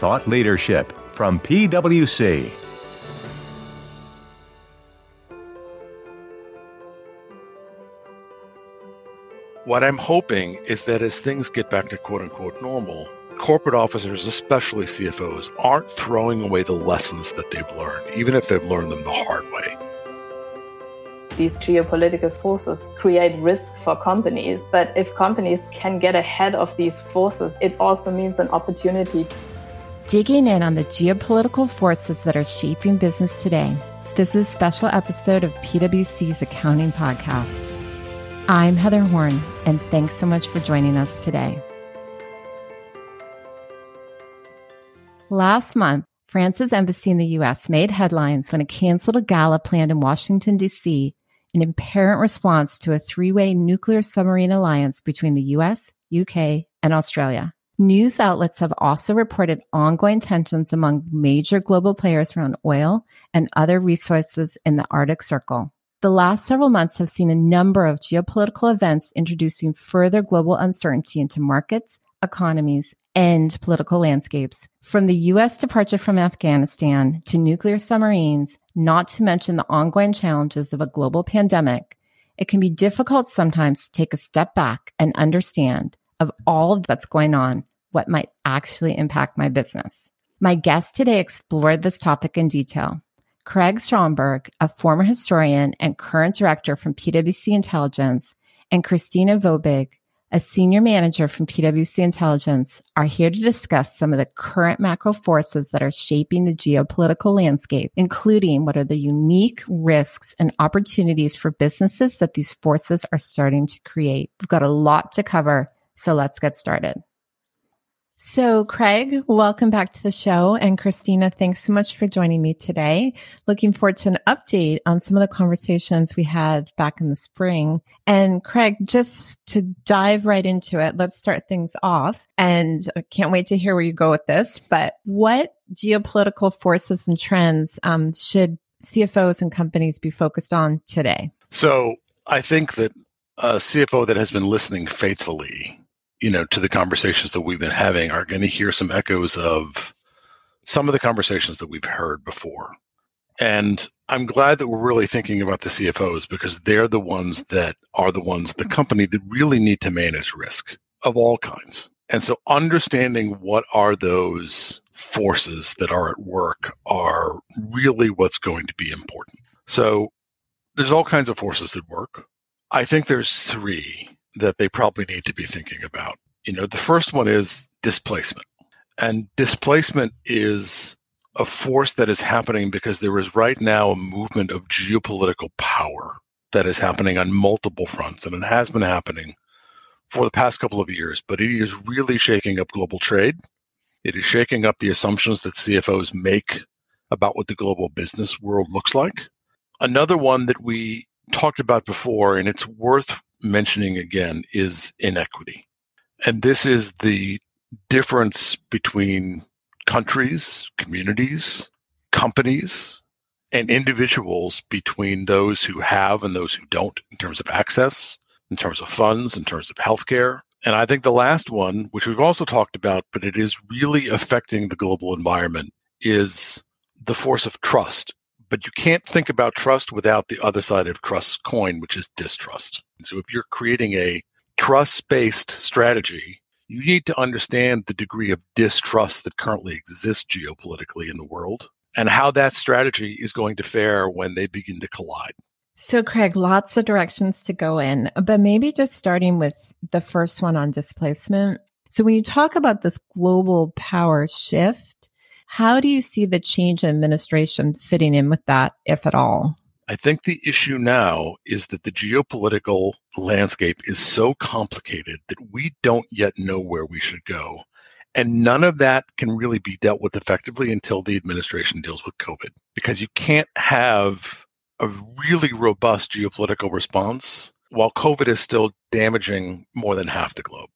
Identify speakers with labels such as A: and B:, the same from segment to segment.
A: thought leadership from PwC.
B: What I'm hoping is that as things get back to quote unquote normal, corporate officers, especially CFOs, aren't throwing away the lessons that they've learned, even if they've learned them the hard way.
C: These geopolitical forces create risk for companies, but if companies can get ahead of these forces, it also means an opportunity.
D: Digging in on the geopolitical forces that are shaping business today, this is a special episode of PwC's Accounting Podcast. I'm Heather Horn, and thanks so much for joining us today. Last month, France's embassy in the US made headlines when it canceled a gala planned in Washington, D.C., in apparent response to a three way nuclear submarine alliance between the US, UK, and Australia. News outlets have also reported ongoing tensions among major global players around oil and other resources in the Arctic Circle. The last several months have seen a number of geopolitical events introducing further global uncertainty into markets, economies, and political landscapes. From the U.S. departure from Afghanistan to nuclear submarines, not to mention the ongoing challenges of a global pandemic, it can be difficult sometimes to take a step back and understand of all that's going on, what might actually impact my business. My guest today explored this topic in detail. Craig Stromberg, a former historian and current director from PwC Intelligence, and Christina Vobig, a senior manager from PwC Intelligence, are here to discuss some of the current macro forces that are shaping the geopolitical landscape, including what are the unique risks and opportunities for businesses that these forces are starting to create. We've got a lot to cover, so let's get started. So, Craig, welcome back to the show. And Christina, thanks so much for joining me today. Looking forward to an update on some of the conversations we had back in the spring. And Craig, just to dive right into it, let's start things off. And I can't wait to hear where you go with this. But what geopolitical forces and trends um, should CFOs and companies be focused on today?
B: So, I think that a CFO that has been listening faithfully you know, to the conversations that we've been having are going to hear some echoes of some of the conversations that we've heard before. And I'm glad that we're really thinking about the CFOs because they're the ones that are the ones, the company that really need to manage risk of all kinds. And so understanding what are those forces that are at work are really what's going to be important. So there's all kinds of forces at work. I think there's three that they probably need to be thinking about. You know, the first one is displacement. And displacement is a force that is happening because there is right now a movement of geopolitical power that is happening on multiple fronts. And it has been happening for the past couple of years, but it is really shaking up global trade. It is shaking up the assumptions that CFOs make about what the global business world looks like. Another one that we talked about before, and it's worth mentioning again is inequity. And this is the difference between countries, communities, companies, and individuals between those who have and those who don't in terms of access, in terms of funds, in terms of healthcare. And I think the last one, which we've also talked about, but it is really affecting the global environment, is the force of trust but you can't think about trust without the other side of trust coin, which is distrust. So if you're creating a trust based strategy, you need to understand the degree of distrust that currently exists geopolitically in the world and how that strategy is going to fare when they begin to collide.
D: So, Craig, lots of directions to go in, but maybe just starting with the first one on displacement. So, when you talk about this global power shift, how do you see the change in administration fitting in with that, if at all?
B: I think the issue now is that the geopolitical landscape is so complicated that we don't yet know where we should go. And none of that can really be dealt with effectively until the administration deals with COVID, because you can't have a really robust geopolitical response while COVID is still damaging more than half the globe.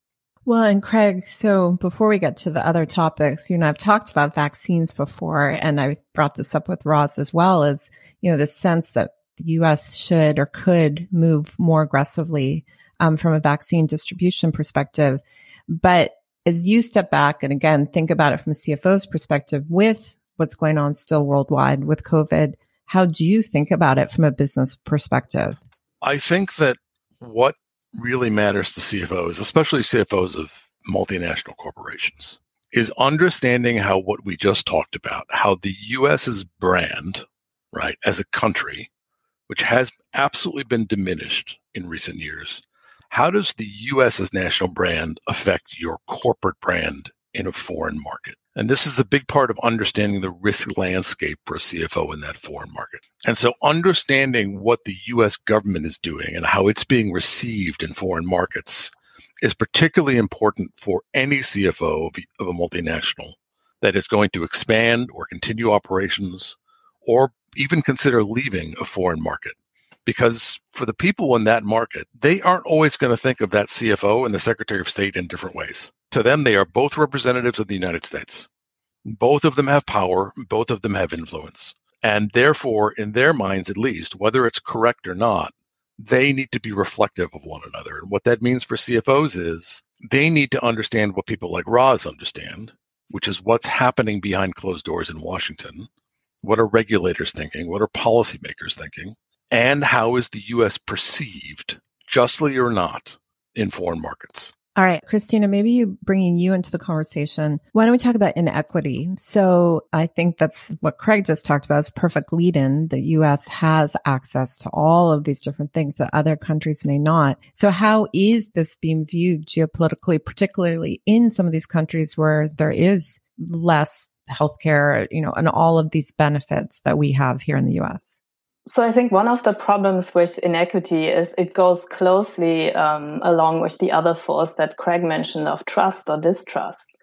D: Well, and Craig, so before we get to the other topics, you know, I've talked about vaccines before, and I brought this up with Roz as well as, you know, the sense that the U.S. should or could move more aggressively um, from a vaccine distribution perspective. But as you step back and again, think about it from a CFO's perspective with what's going on still worldwide with COVID, how do you think about it from a business perspective?
B: I think that what really matters to CFOs, especially CFOs of multinational corporations, is understanding how what we just talked about, how the US's brand, right, as a country, which has absolutely been diminished in recent years, how does the US's national brand affect your corporate brand in a foreign market? And this is a big part of understanding the risk landscape for a CFO in that foreign market. And so understanding what the US government is doing and how it's being received in foreign markets is particularly important for any CFO of, a multinational that is going to expand or continue operations or even consider leaving a foreign market. Because for the people in that market, they aren't always going to think of that CFO and the Secretary of State in different ways to them, they are both representatives of the United States. Both of them have power, both of them have influence. And therefore, in their minds at least, whether it's correct or not, they need to be reflective of one another. And what that means for CFOs is they need to understand what people like Roz understand, which is what's happening behind closed doors in Washington. What are regulators thinking? What are policymakers thinking? And how is the US perceived, justly or not, in foreign markets?
D: All right, Christina, maybe you bringing you into the conversation. Why don't we talk about inequity? So I think that's what Craig just talked about is perfect lead in. The US has access to all of these different things that other countries may not. So how is this being viewed geopolitically, particularly in some of these countries where there is less healthcare, you know, and all of these benefits that we have here in the US?
C: So I think one of the problems with inequity is it goes closely um, along with the other force that Craig mentioned of trust or distrust.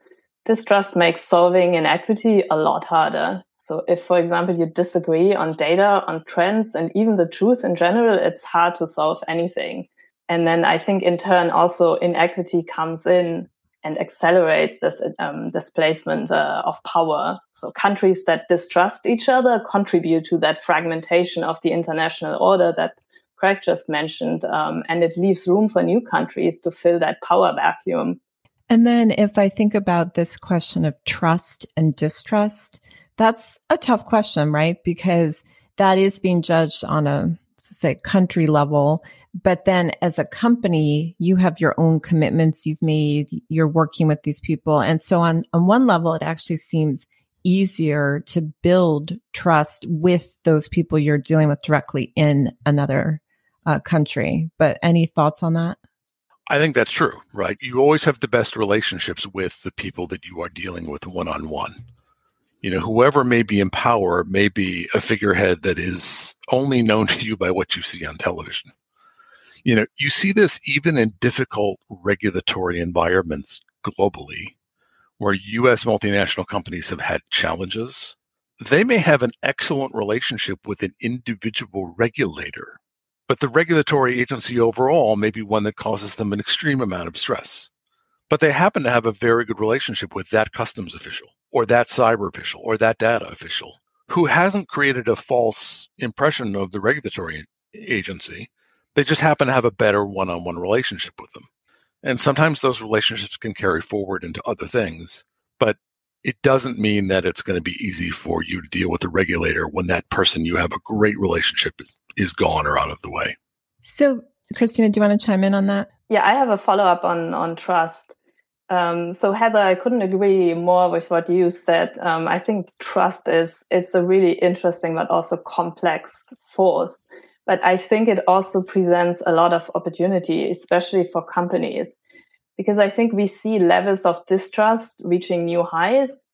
C: Distrust makes solving inequity a lot harder. So if, for example, you disagree on data, on trends, and even the truth in general, it's hard to solve anything. And then I think in turn also inequity comes in and accelerates this um, displacement uh, of power. So countries that distrust each other contribute to that fragmentation of the international order that Craig just mentioned, um, and it leaves room for new countries to fill that power vacuum.
D: And then, if I think about this question of trust and distrust, that's a tough question, right? Because that is being judged on a, say, country level but then as a company, you have your own commitments you've made. You're working with these people. And so on, on one level, it actually seems easier to build trust with those people you're dealing with directly in another uh, country. But any thoughts on that?
B: I think that's true, right? You always have the best relationships with the people that you are dealing with one on one. You know, whoever may be in power may be a figurehead that is only known to you by what you see on television you know, you see this even in difficult regulatory environments globally where US multinational companies have had challenges. They may have an excellent relationship with an individual regulator, but the regulatory agency overall may be one that causes them an extreme amount of stress. But they happen to have a very good relationship with that customs official or that cyber official or that data official who hasn't created a false impression of the regulatory agency they just happen to have a better one on one relationship with them. And sometimes those relationships can carry forward into other things, but it doesn't mean that it's going to be easy for you to deal with a regulator when that person you have a great relationship is, is gone or out of the way.
D: So, Christina, do you want to chime in on that?
C: Yeah, I have a follow up on on trust. Um, so Heather, I couldn't agree more with what you said. Um, I think trust is it's a really interesting but also complex force but I think it also presents a lot of opportunity, especially for companies, because I think we see levels of distrust reaching new highs.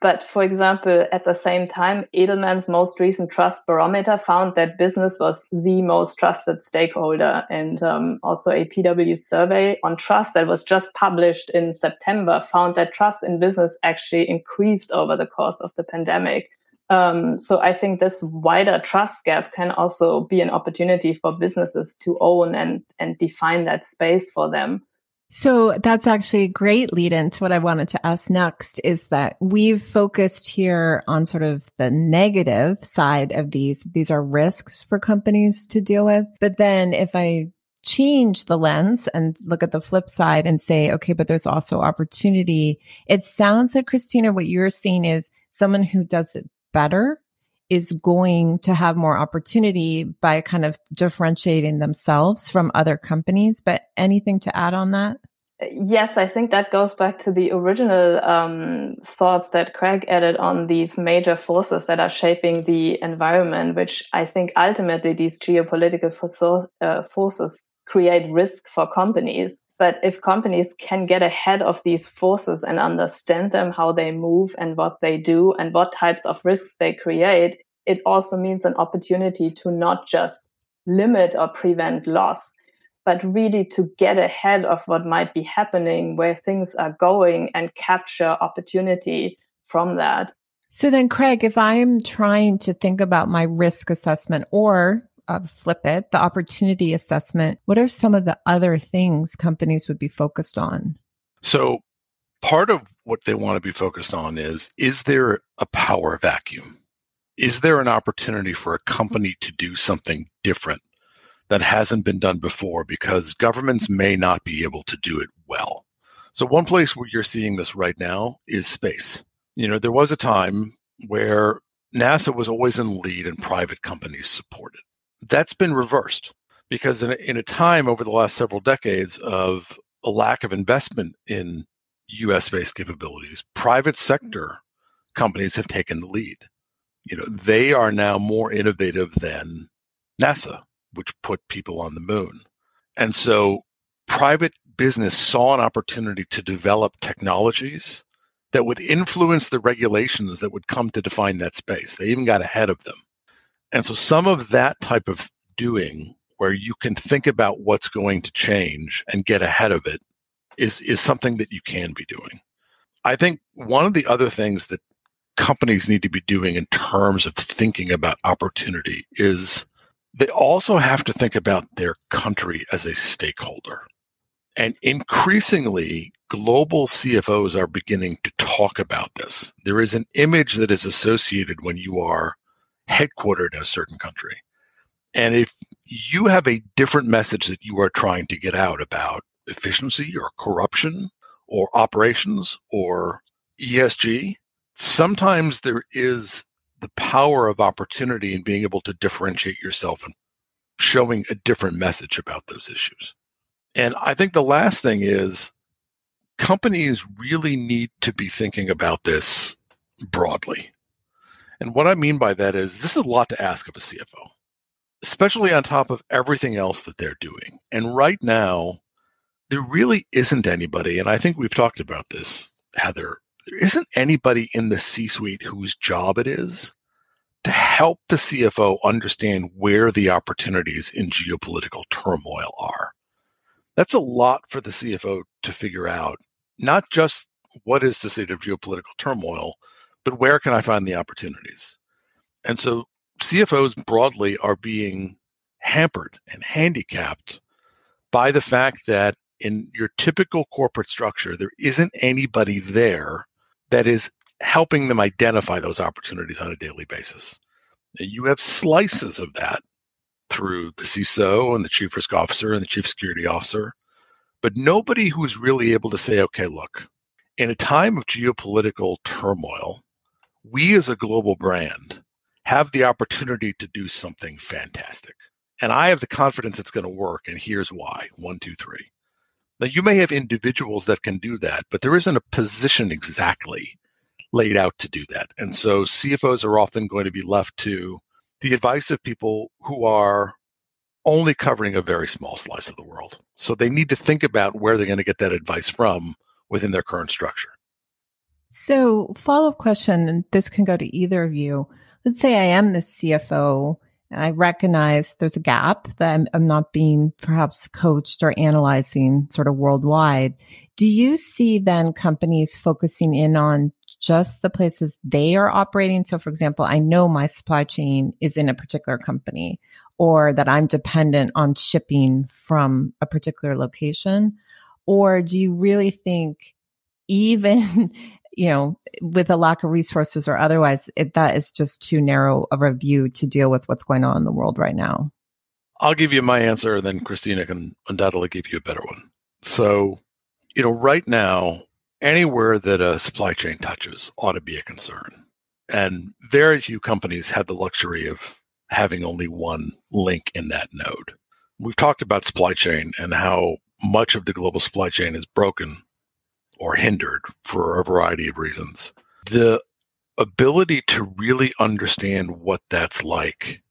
C: But for example, at the same time, Edelman's most recent trust barometer found that business was the most trusted stakeholder. And um, also a PW survey on trust that was just published in September found that trust in business actually increased over the course of the pandemic. Um, so I think this wider trust gap can also be an opportunity for businesses to own and and define that space for them.
D: So that's actually a great lead into what I wanted to ask next is that we've focused here on sort of the negative side of these. These are risks for companies to deal with. But then if I change the lens and look at the flip side and say, okay, but there's also opportunity. It sounds like Christina, what you're seeing is someone who does it better is going to have more opportunity by kind of differentiating themselves from other companies. But anything to add on that?
C: Yes, I think that goes back to the original um, thoughts that Craig added on these major forces that are shaping the environment, which I think ultimately these geopolitical uh, forces create risk for companies. But if companies can get ahead of these forces and understand them, how they move and what they do and what types of risks they create, it also means an opportunity to not just limit or prevent loss, but really to get ahead of what might be happening, where things are going, and capture opportunity from that.
D: So then, Craig, if I'm trying to think about my risk assessment or uh, flip it, the opportunity assessment, what are some of the other things companies would be focused on?
B: So, part of what they want to be focused on is is there a power vacuum? Is there an opportunity for a company to do something different that hasn't been done before because governments may not be able to do it well. So one place where you're seeing this right now is space. You know, there was a time where NASA was always in lead and private companies supported. That's been reversed because in a, in a time over the last several decades of a lack of investment in US space capabilities, private sector companies have taken the lead. You know, they are now more innovative than NASA which put people on the moon. And so private business saw an opportunity to develop technologies that would influence the regulations that would come to define that space. They even got ahead of them. And so some of that type of doing where you can think about what's going to change and get ahead of it is is something that you can be doing. I think one of the other things that companies need to be doing in terms of thinking about opportunity is they also have to think about their country as a stakeholder. And increasingly, global CFOs are beginning to talk about this. There is an image that is associated when you are headquartered in a certain country. And if you have a different message that you are trying to get out about efficiency or corruption or operations or ESG, sometimes there is the power of opportunity in being able to differentiate yourself and showing a different message about those issues. And I think the last thing is companies really need to be thinking about this broadly. And what I mean by that is this is a lot to ask of a CFO, especially on top of everything else that they're doing. And right now, there really isn't anybody, and I think we've talked about this, Heather, there isn't anybody in the C suite whose job it is to help the CFO understand where the opportunities in geopolitical turmoil are. That's a lot for the CFO to figure out, not just what is the state of geopolitical turmoil, but where can I find the opportunities? And so CFOs broadly are being hampered and handicapped by the fact that in your typical corporate structure, there isn't anybody there that is helping them identify those opportunities on a daily basis. You have slices of that through the CISO and the chief risk officer and the chief security officer, but nobody who's really able to say, okay, look, in a time of geopolitical turmoil, we as a global brand have the opportunity to do something fantastic. And I have the confidence it's going to work. And here's why one, two, three. Now, you may have individuals that can do that, but there isn't a position exactly laid out to do that. And so CFOs are often going to be left to the advice of people who are only covering a very small slice of the world. So they need to think about where they're going to get that advice from within their current structure.
D: So, follow up question, and this can go to either of you. Let's say I am the CFO and I recognize there's a gap that I'm, I'm, not being perhaps coached or analyzing sort of worldwide. Do you see then companies focusing in on just the places they are operating? So, for example, I know my supply chain is in a particular company or that I'm dependent on shipping from a particular location. Or do you really think even you know, with a lack of resources or otherwise, it, that is just too narrow of a view to deal with what's going on in the world right now.
B: I'll give you my answer, and then Christina can undoubtedly give you a better one. So, you know, right now, anywhere that a supply chain touches ought to be a concern. And very few companies have the luxury of having only one link in that node. We've talked about supply chain and how much of the global supply chain is broken or hindered for a variety of reasons. The ability to really understand what that's like,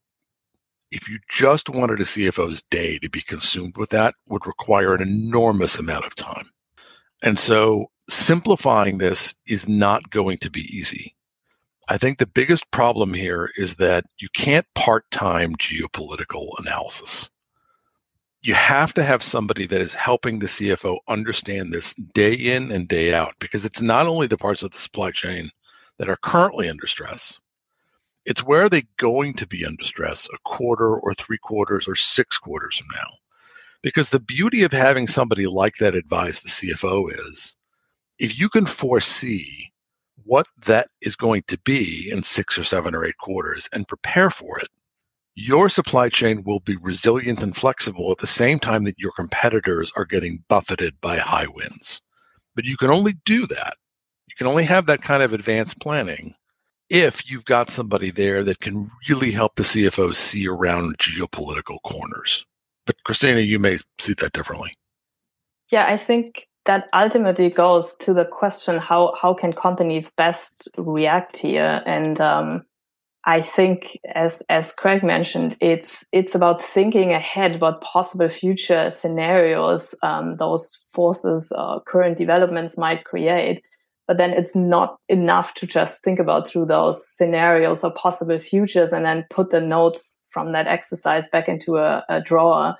B: if you just wanted a CFO's day to be consumed with that, would require an enormous amount of time. And so simplifying this is not going to be easy. I think the biggest problem here is that you can't part time geopolitical analysis. You have to have somebody that is helping the CFO understand this day in and day out because it's not only the parts of the supply chain that are currently under stress, it's where are they going to be under stress a quarter or three quarters or six quarters from now. Because the beauty of having somebody like that advise the CFO is if you can foresee what that is going to be in six or seven or eight quarters and prepare for it, your supply chain will be resilient and flexible at the same time that your competitors are getting buffeted by high winds. But you can only do that. You can only have that kind of advanced planning if you've got somebody there that can really help the CFO see around geopolitical corners. But Christina, you may see that differently.
C: Yeah, I think that ultimately goes to the question how how can companies best react here and um, I think as as Craig mentioned it's it's about thinking ahead about possible future scenarios um, those forces or current developments might create but then it's not enough to just think about through those scenarios or possible futures and then put the notes from that exercise back into a, a drawer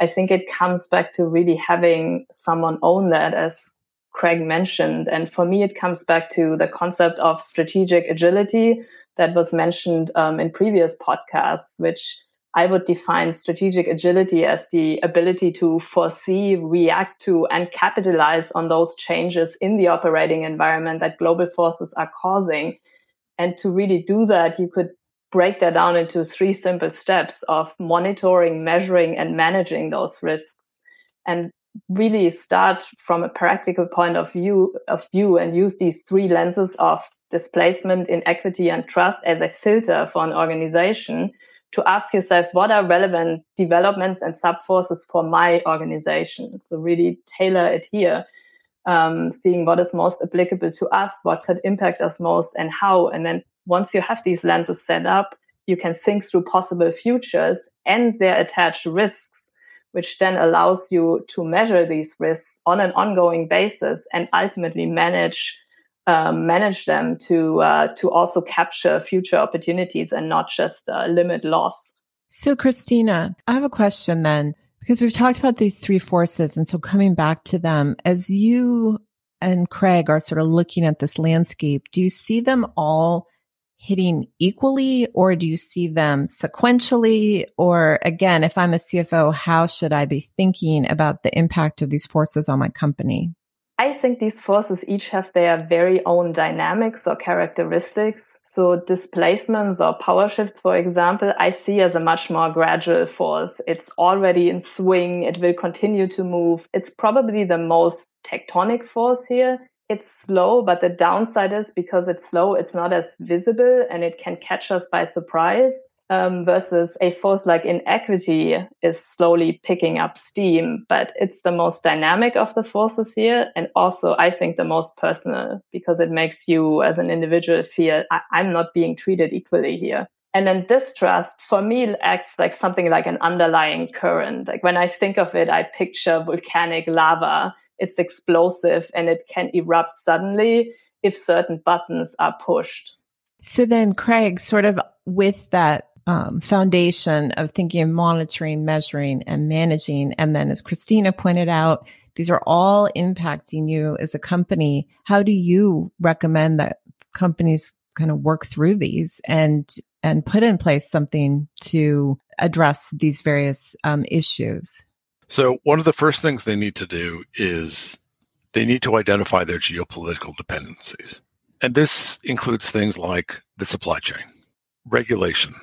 C: I think it comes back to really having someone own that, as Craig mentioned. And for me, it comes back to the concept of strategic agility that was mentioned um, in previous podcasts, which I would define strategic agility as the ability to foresee, react to, and capitalize on those changes in the operating environment that global forces are causing. And to really do that, you could break that down into three simple steps of monitoring, measuring, and managing those risks. And really start from a practical point of view of view and use these three lenses of displacement, inequity, and trust as a filter for an organization to ask yourself what are relevant developments and subforces for my organization. So really tailor it here, um, seeing what is most applicable to us, what could impact us most, and how, and then once you have these lenses set up, you can think through possible futures and their attached risks, which then allows you to measure these risks on an ongoing basis and ultimately manage um, manage them to uh, to also capture future opportunities and not just uh, limit loss.
D: So, Christina, I have a question then because we've talked about these three forces, and so coming back to them as you and Craig are sort of looking at this landscape, do you see them all hitting equally or do you see them sequentially? Or again, if I'm a CFO, how should I be thinking about the impact of these forces on my company?
C: I think these forces each have their very own dynamics or characteristics. So displacements or power shifts, for example, I see as a much more gradual force. It's already in swing. It will continue to move. It's probably the most tectonic force here it's slow, but the downside is because it's slow, it's not as visible and it can catch us by surprise. Um, versus a force like inequity is slowly picking up steam, but it's the most dynamic of the forces here. And also, I think the most personal because it makes you as an individual feel I- I'm not being treated equally here. And then distrust for me acts like something like an underlying current. Like when I think of it, I picture volcanic lava it's explosive and it can erupt suddenly if certain buttons are pushed.
D: So then, Craig, sort of with that um, foundation of thinking of monitoring, measuring, and managing, and then as Christina pointed out, these are all impacting you as a company. How do you recommend that companies kind of work through these and and put in place something to address these various um, issues?
B: So, one of the first things they need to do is they need to identify their geopolitical dependencies. And this includes things like the supply chain, regulation,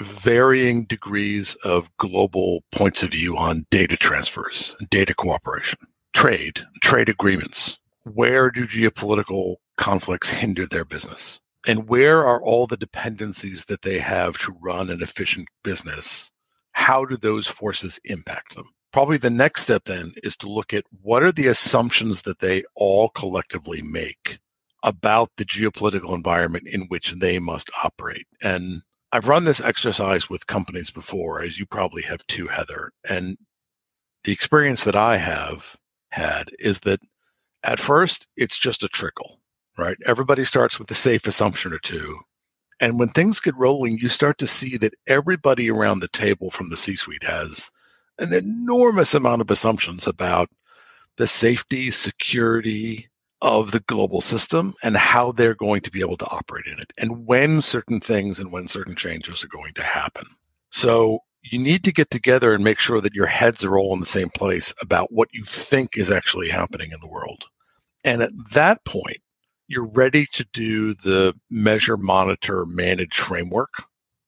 B: varying degrees of global points of view on data transfers, data cooperation, trade, trade agreements. Where do geopolitical conflicts hinder their business? And where are all the dependencies that they have to run an efficient business? How do those forces impact them? Probably the next step then is to look at what are the assumptions that they all collectively make about the geopolitical environment in which they must operate. And I've run this exercise with companies before, as you probably have too, Heather. And the experience that I have had is that at first it's just a trickle, right? Everybody starts with a safe assumption or two. And when things get rolling, you start to see that everybody around the table from the C suite has an enormous amount of assumptions about the safety, security, of the global system and how they're going to be able to operate in it and when certain things and when certain changes are going to happen. So you need to get together and make sure that your heads are all in the same place about what you think is actually happening in the world. And at that point, you're ready to do the measure, monitor, manage framework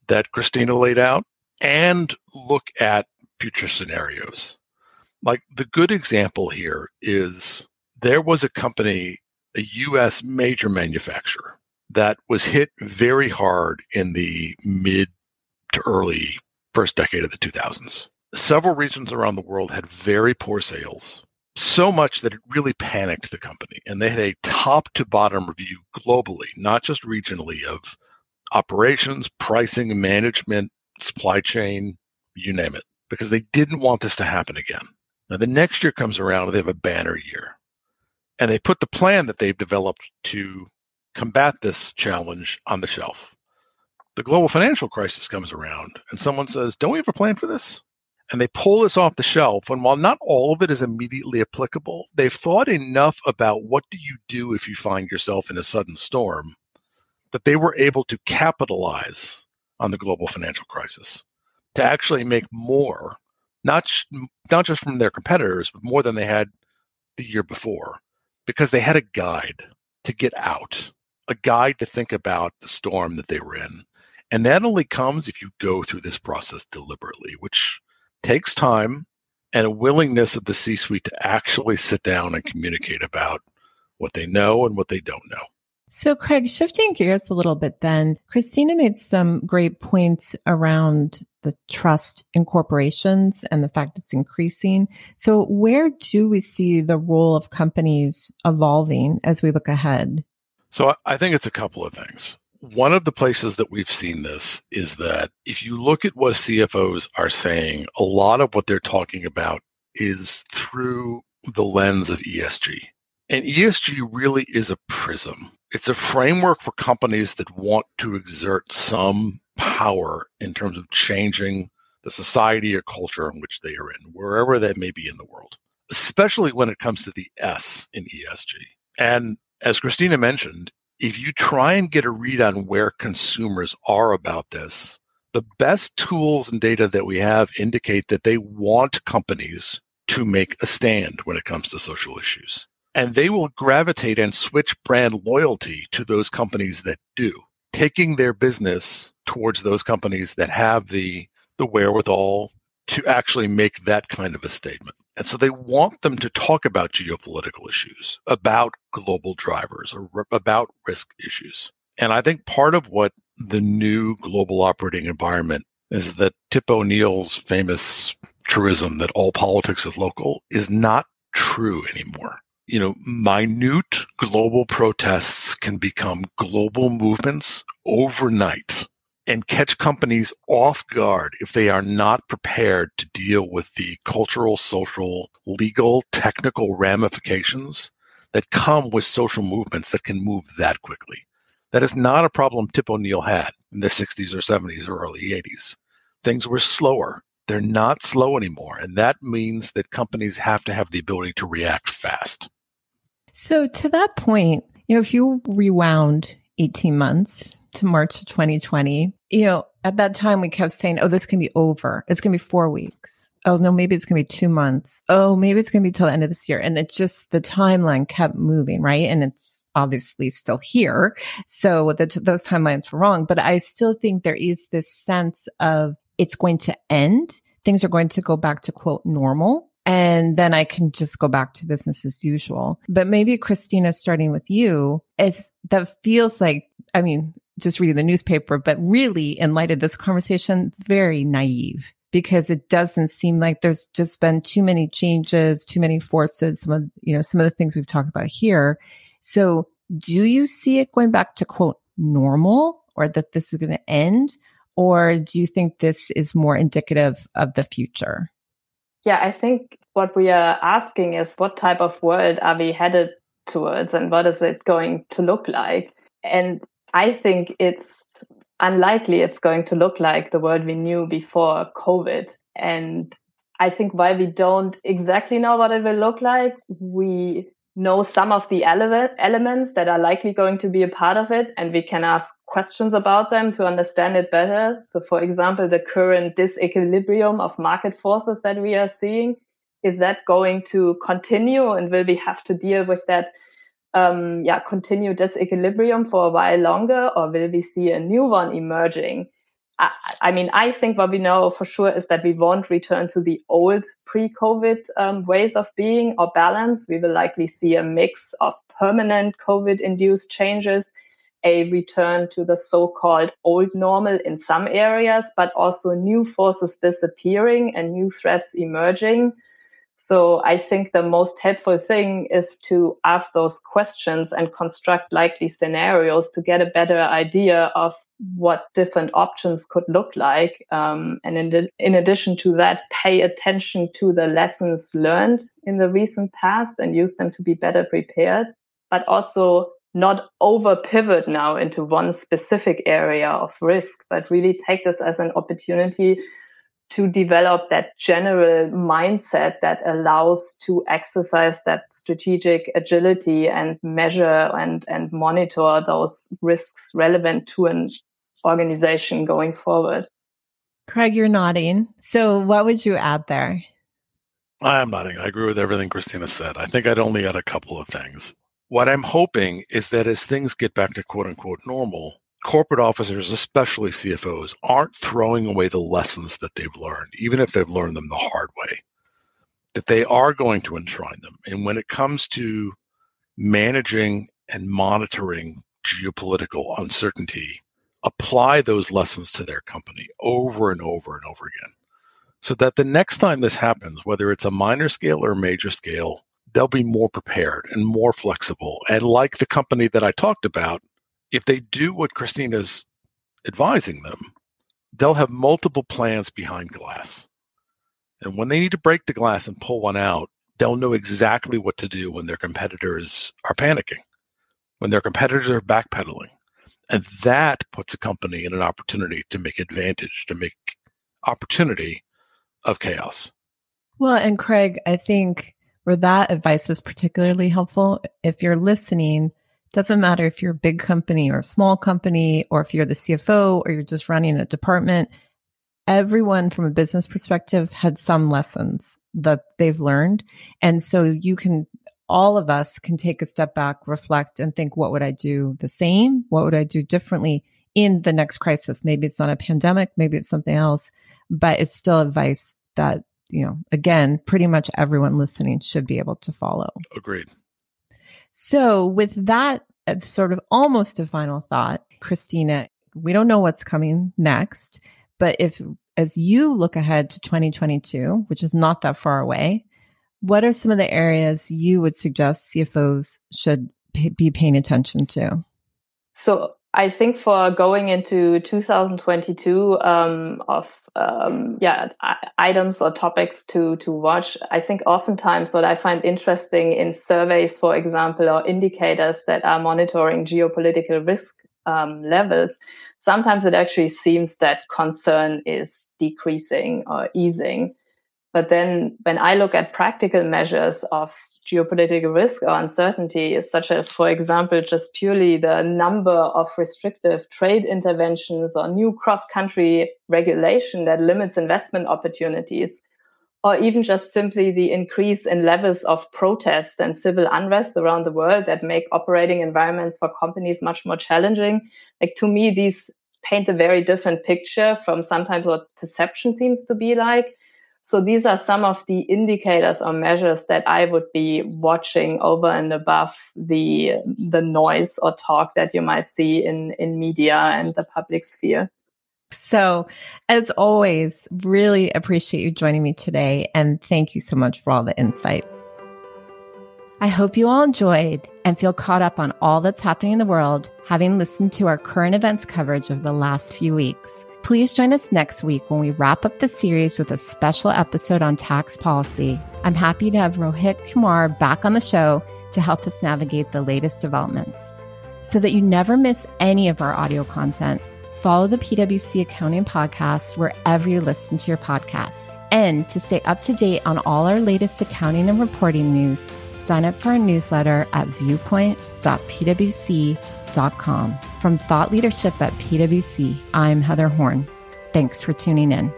B: that Christina laid out and look at future scenarios. Like the good example here is there was a company, a US major manufacturer, that was hit very hard in the mid to early first decade of the 2000s. Several regions around the world had very poor sales, so much that it really panicked the company. And they had a top to bottom review globally, not just regionally, of operations, pricing, management, supply chain, you name it, because they didn't want this to happen again. Now, the next year comes around and they have a banner year and they put the plan that they've developed to combat this challenge on the shelf. The global financial crisis comes around, and someone says, Don't we have a plan for this? And they pull this off the shelf. And while not all of it is immediately applicable, they've thought enough about what do you do if you find yourself in a sudden storm that they were able to capitalize on the global financial crisis to actually make more, not, not just from their competitors, but more than they had the year before because they had a guide to get out, a guide to think about the storm that they were in. And that only comes if you go through this process deliberately, which takes time and a willingness of the C suite to actually sit down and communicate about what they know and what they don't know.
D: So, Craig, shifting gears a little bit then, Christina made some great points around the trust in corporations and the fact it's increasing. So, where do we see the role of companies evolving as we look ahead?
B: So, I think it's a couple of things. One of the places that we've seen this is that if you look at what CFOs are saying, a lot of what they're talking about is through the lens of ESG. And ESG really is a prism it's a framework for companies that want to exert some power in terms of changing the society or culture in which they are in, wherever that may be in the world, especially when it comes to the S in ESG. And as Christina mentioned, if you try and get a read on where consumers are about this, the best tools and data that we have indicate that they want companies to make a stand when it comes to social issues and they will gravitate and switch brand loyalty to those companies that do, taking their business towards those companies that have the the wherewithal to actually make that kind of a statement. And so they want them to talk about geopolitical issues, about global drivers, or about risk issues. And I think part of what the new global operating environment is that Tip O'Neill's famous truism that all politics is local is not true anymore you know, minute global protests can become global movements overnight and catch companies off guard if they are not prepared to deal with the cultural, social, legal, technical ramifications that come with social movements that can move that quickly. That is not a problem Tip O'Neill had in the 60s or 70s or early 80s. Things were slower. They're not slow anymore. And that means that companies have to have the ability to react fast.
D: So to that point, you know, if you rewound 18 months to March of 2020, you know, at that time we kept saying, oh, this can be over. It's going to be four weeks. Oh, no, maybe it's going to be two months. Oh, maybe it's going to be till the end of this year. And it just, the timeline kept moving, right? And it's obviously still here. So the, those timelines were wrong, but I still think there is this sense of it's going to end. Things are going to go back to quote normal. And then I can just go back to business as usual. But maybe Christina, starting with you, is that feels like, I mean, just reading the newspaper, but really in light of this conversation, very naive because it doesn't seem like there's just been too many changes, too many forces, some of, you know, some of the things we've talked about here. So do you see it going back to quote normal or that this is going to end? Or do you think this is more indicative of the future?
C: Yeah, I think what we are asking is what type of world are we headed towards and what is it going to look like? And I think it's unlikely it's going to look like the world we knew before COVID. And I think while we don't exactly know what it will look like, we know some of the ele- elements that are likely going to be a part of it, and we can ask questions about them to understand it better. So, for example, the current disequilibrium of market forces that we are seeing, is that going to continue, and will we have to deal with that um, yeah, continue disequilibrium for a while longer, or will we see a new one emerging? I, mean, I think what we know for sure is that we won't return to the old pre-COVID um, ways of being or balance. We will likely see a mix of permanent COVID-induced changes, a return to the so-called old normal in some areas, but also new forces disappearing and new threats emerging. So I think the most helpful thing is to ask those questions and construct likely scenarios to get a better idea of what different options could look like. Um, and in, in addition to that, pay attention to the lessons learned in the recent past and use them to be better prepared, but also not over pivot now into one specific area of risk, but really take this as an opportunity to develop that general mindset that allows to exercise that strategic agility and measure and, and monitor those risks relevant to an organization going forward.
D: Craig, you're nodding. So what would you add there?
B: I'm nodding. I agree with everything Christina said. I think I'd only add a couple of things. What I'm hoping is that as things get back to quote unquote normal, corporate officers, especially CFOs, aren't throwing away the lessons that they've learned, even if they've learned them the hard way, that they are going to enshrine them. And when it comes to managing and monitoring geopolitical uncertainty, apply those lessons to their company over and over and over again. So that the next time this happens, whether it's a minor scale or major scale, they'll be more prepared and more flexible. And like the company that I talked about, if they do what Christina's advising them, they'll have multiple plans behind glass. And when they need to break the glass and pull one out, they'll know exactly what to do when their competitors are panicking, when their competitors are backpedaling. And that puts a company in an opportunity to make advantage, to make opportunity of chaos.
D: Well, and Craig, I think where that advice is particularly helpful, if you're listening, doesn't matter if you're a big company or a small company, or if you're the CFO or you're just running a department. Everyone from a business perspective had some lessons that they've learned. And so you can, all of us can take a step back, reflect and think, what would I do the same? What would I do differently in the next crisis? Maybe it's not a pandemic. Maybe it's something else, but it's still advice that, you know, again, pretty much everyone listening should be able to follow.
B: Agreed.
D: So, with that as sort of almost a final thought, Christina, we don't know what's coming next, but if as you look ahead to 2022, which is not that far away, what are some of the areas you would suggest CFOs should p- be paying attention to?
C: So, I think for going into 2022 um, of um, yeah items or topics to to watch, I think oftentimes what I find interesting in surveys, for example, or indicators that are monitoring geopolitical risk um, levels, sometimes it actually seems that concern is decreasing or easing. But then when I look at practical measures of geopolitical risk or uncertainty, such as, for example, just purely the number of restrictive trade interventions or new cross country regulation that limits investment opportunities, or even just simply the increase in levels of protests and civil unrest around the world that make operating environments for companies much more challenging. Like to me, these paint a very different picture from sometimes what perception seems to be like. So these are some of the indicators or measures that I would be watching over and above the the noise or talk that you might see in in media and the public sphere.
D: So, as always, really appreciate you joining me today and thank you so much for all the insight. I hope you all enjoyed and feel caught up on all that's happening in the world, having listened to our current events coverage of the last few weeks. Please join us next week when we wrap up the series with a special episode on tax policy. I'm happy to have Rohit Kumar back on the show to help us navigate the latest developments. So that you never miss any of our audio content, follow the PwC Accounting Podcast wherever you listen to your podcasts. And to stay up to date on all our latest accounting and reporting news, sign up for our newsletter at viewpoint.pwc.com From thought leadership at PwC, I'm Heather Horn. Thanks for tuning in.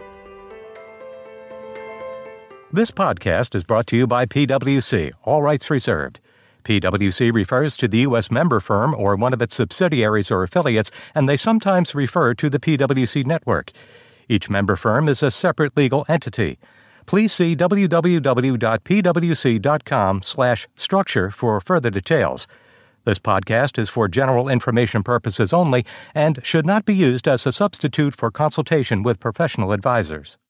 A: This podcast is brought to you by PwC, all rights reserved. PwC refers to the U.S. member firm or one of its subsidiaries or affiliates, and they sometimes refer to the PwC network. Each member firm is a separate legal entity. Please see www.pwc.com/structure for further details. This podcast is for general information purposes only and should not be used as a substitute for consultation with professional advisors.